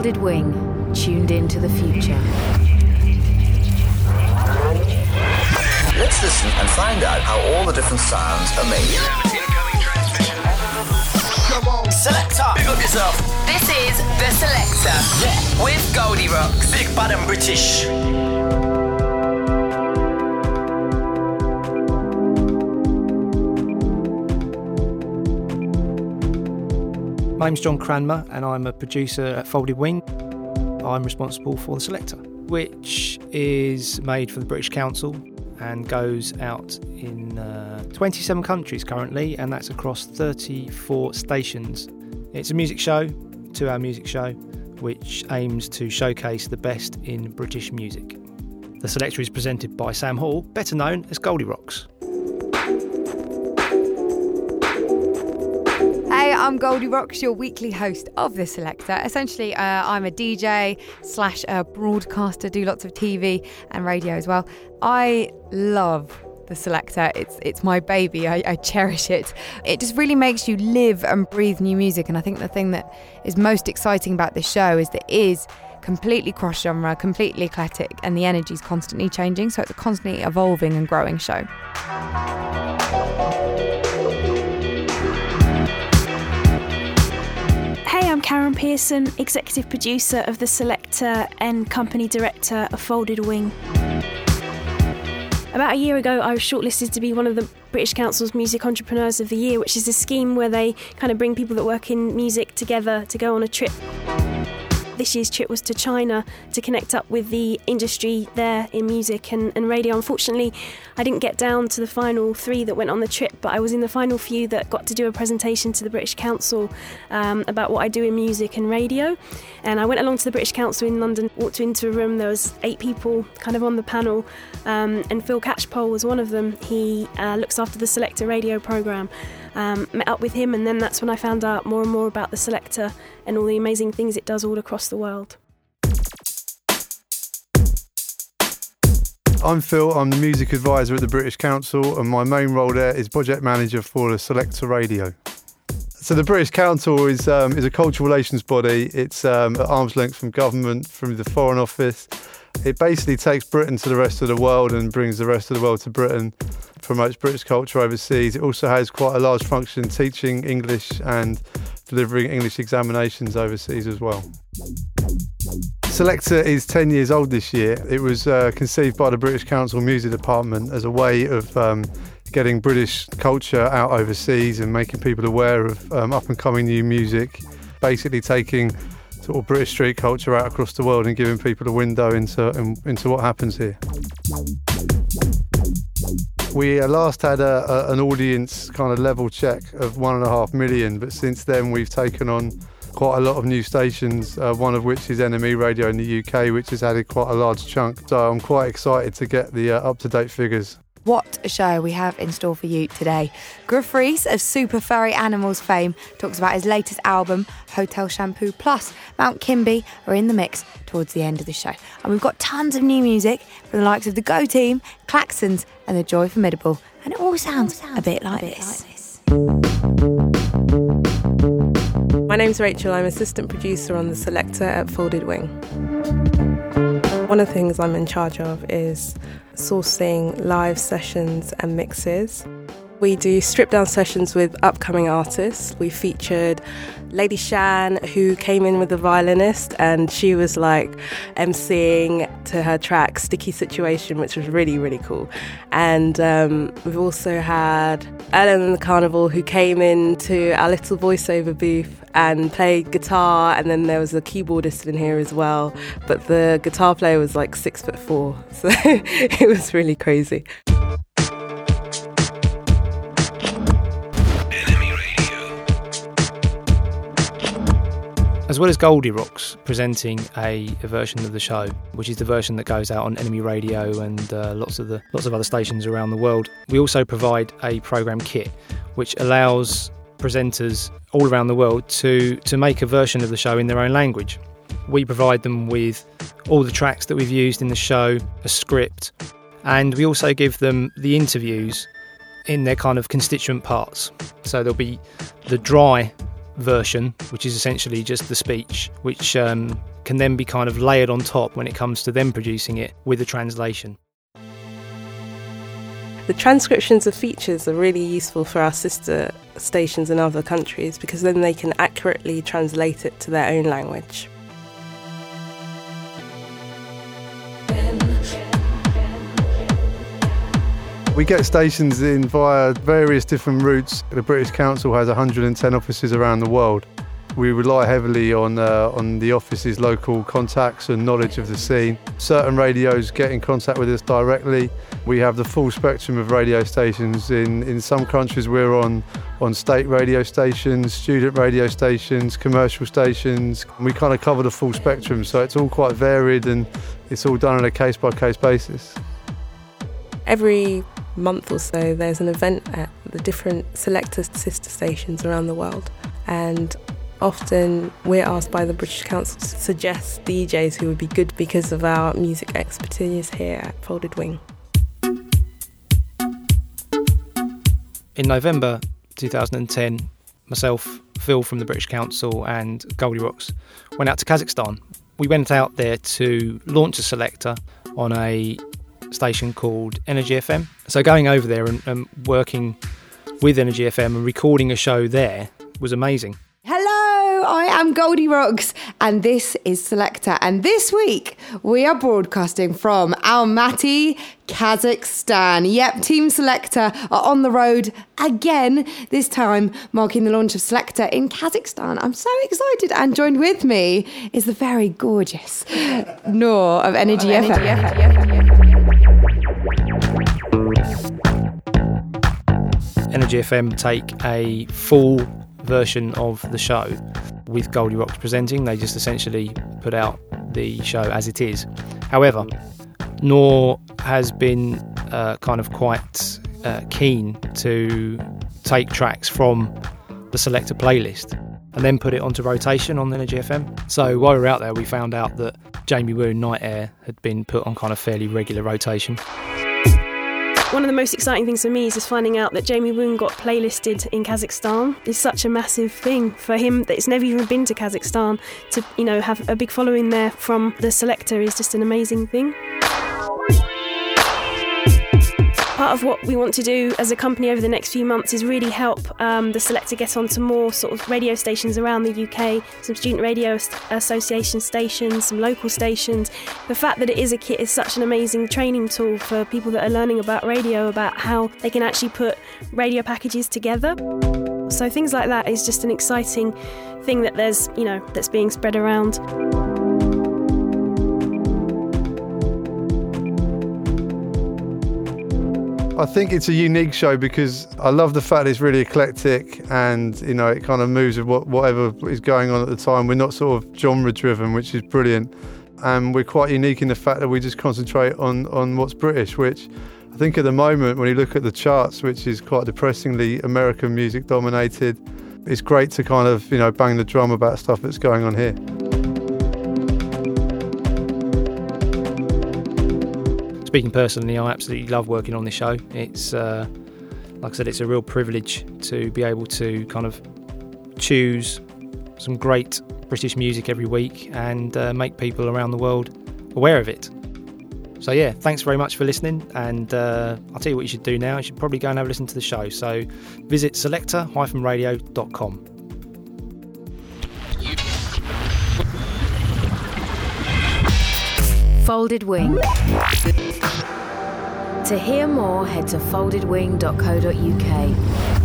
Folded Wing, tuned into the future. Let's listen and find out how all the different sounds are made. Selector, pick up yourself. This is The Selector. Yeah. With Goldie Rocks. Big bad and British. My name's John Cranmer, and I'm a producer at Folded Wing. I'm responsible for the Selector, which is made for the British Council and goes out in uh, 27 countries currently, and that's across 34 stations. It's a music show, two hour music show, which aims to showcase the best in British music. The Selector is presented by Sam Hall, better known as Goldie Rocks. I'm Goldie Rocks, your weekly host of The Selector. Essentially, uh, I'm a DJ slash a broadcaster, do lots of TV and radio as well. I love The Selector. It's it's my baby. I, I cherish it. It just really makes you live and breathe new music. And I think the thing that is most exciting about this show is that it is completely cross genre, completely eclectic, and the energy is constantly changing. So it's a constantly evolving and growing show. Karen Pearson, executive producer of The Selector and company director of Folded Wing. About a year ago, I was shortlisted to be one of the British Council's Music Entrepreneurs of the Year, which is a scheme where they kind of bring people that work in music together to go on a trip. This year's trip was to China to connect up with the industry there in music and, and radio. Unfortunately, I didn't get down to the final three that went on the trip, but I was in the final few that got to do a presentation to the British Council um, about what I do in music and radio. And I went along to the British Council in London, walked into a room, there was eight people kind of on the panel, um, and Phil Catchpole was one of them. He uh, looks after the Selector radio programme. Um, met up with him, and then that's when I found out more and more about the Selector and all the amazing things it does all across the world. I'm Phil, I'm the music advisor at the British Council, and my main role there is project manager for the Selector Radio. So the British Council is um, is a cultural relations body. It's um, at arm's length from government, from the Foreign Office. It basically takes Britain to the rest of the world and brings the rest of the world to Britain. Promotes British culture overseas. It also has quite a large function teaching English and delivering English examinations overseas as well. Selector is 10 years old this year. It was uh, conceived by the British Council Music Department as a way of um, getting British culture out overseas and making people aware of um, up and coming new music. Basically, taking sort of British street culture out across the world and giving people a window into in, into what happens here. We last had a, a, an audience kind of level check of one and a half million, but since then we've taken on quite a lot of new stations, uh, one of which is NME Radio in the UK, which has added quite a large chunk. So I'm quite excited to get the uh, up to date figures. What a show we have in store for you today. Gruff Rhys of Super Furry Animals fame talks about his latest album, Hotel Shampoo, plus Mount Kimbie are in the mix towards the end of the show. And we've got tons of new music from the likes of the Go Team, Klaxons, and the Joy Formidable. And it all sounds, a bit like this. My name's Rachel. I'm assistant producer on the Selector at Folded Wing. One of the things I'm in charge of is sourcing live sessions and mixes. We do strip down sessions with upcoming artists. We featured Lady Chann, who came in with a violinist, and she was like emceeing to her track Sticky Situation, which was really, really cool. And um, we've also had Ellen and the Carnival, who came into our little voiceover booth and played guitar, and then there was a keyboardist in here as well. But the guitar player was like six foot four, so it was really crazy. As well as Goldie Rocks presenting a, a, version of the show, which is the version that goes out on NME Radio and uh, lots of the lots of other stations around the world, we also provide a program kit, which allows presenters all around the world to to make a version of the show in their own language. We provide them with all the tracks that we've used in the show, a script, and we also give them the interviews in their kind of constituent parts. So there'll be the dry version, which is essentially just the speech, which um, can then be kind of layered on top when it comes to them producing it with a translation. The transcriptions of features are really useful for our sister stations in other countries because then they can accurately translate it to their own language. We get stations in via various different routes. The British Council has 110 offices around the world. We rely heavily on uh, on the office's local contacts and knowledge of the scene. Certain radios get in contact with us directly. We have the full spectrum of radio stations. In in some countries, we're on on state radio stations, student radio stations, commercial stations. We kind of cover the full spectrum, so it's all quite varied and it's all done on a case by case basis. Every month or so, there's an event at the different selector sister stations around the world, and often we're asked by the British Council to suggest DJs who would be good because of our music expertise here at Folded Wing. In November 2010, myself, Phil from the British Council, and Goldie Rocks went out to Kazakhstan. We went out there to launch a selector on a station called Energy FM. So going over there and, and working with Energy FM and recording a show there was amazing. Hello, I am Goldie Rocks, and this is Selector. And this week we are broadcasting from Almaty, Kazakhstan. Yep, Team Selector are on the road again, this time marking the launch of Selector in Kazakhstan. I'm so excited, and joined with me is the very gorgeous Noor of Energy FM. Energy FM take a full version of the show with Goldie Rocks presenting. They just essentially put out the show as it is. However, Noor has been uh, kind of quite uh, keen to take tracks from the selector playlist and then put it onto rotation on Energy FM. So while we were out there, we found out that Jamie Woon Night Air had been put on kind of fairly regular rotation. One of the most exciting things for me is just finding out that Jamie Woon got playlisted in Kazakhstan. It's such a massive thing for him that it's never even been to Kazakhstan. To you know have a big following there from the selector is just an amazing thing. Part of what we want to do as a company over the next few months is really help um, the selector get onto more sort of radio stations around the UK, some student radio association stations, some local stations. The fact that it is a kit is such an amazing training tool for people that are learning about radio, about how they can actually put radio packages together. So things like that is just an exciting thing that there's, you know, that's being spread around. I think it's a unique show because I love the fact it's really eclectic and you know it kind of moves with what, whatever is going on at the time. We're not sort of genre driven, which is brilliant, and we're quite unique in the fact that we just concentrate on on what's British, which I think at the moment when you look at the charts, which is quite depressingly American music dominated, it's great to kind of you know bang the drum about stuff that's going on here. Speaking personally, I absolutely love working on this show. It's, uh, like I said, it's a real privilege to be able to kind of choose some great British music every week and uh, make people around the world aware of it. So, yeah, thanks very much for listening. And uh, I'll tell you what you should do now. You should probably go and have a listen to the show. So, visit selector-radio.com. Folded Wing. To hear more, head to foldedwing.co.uk.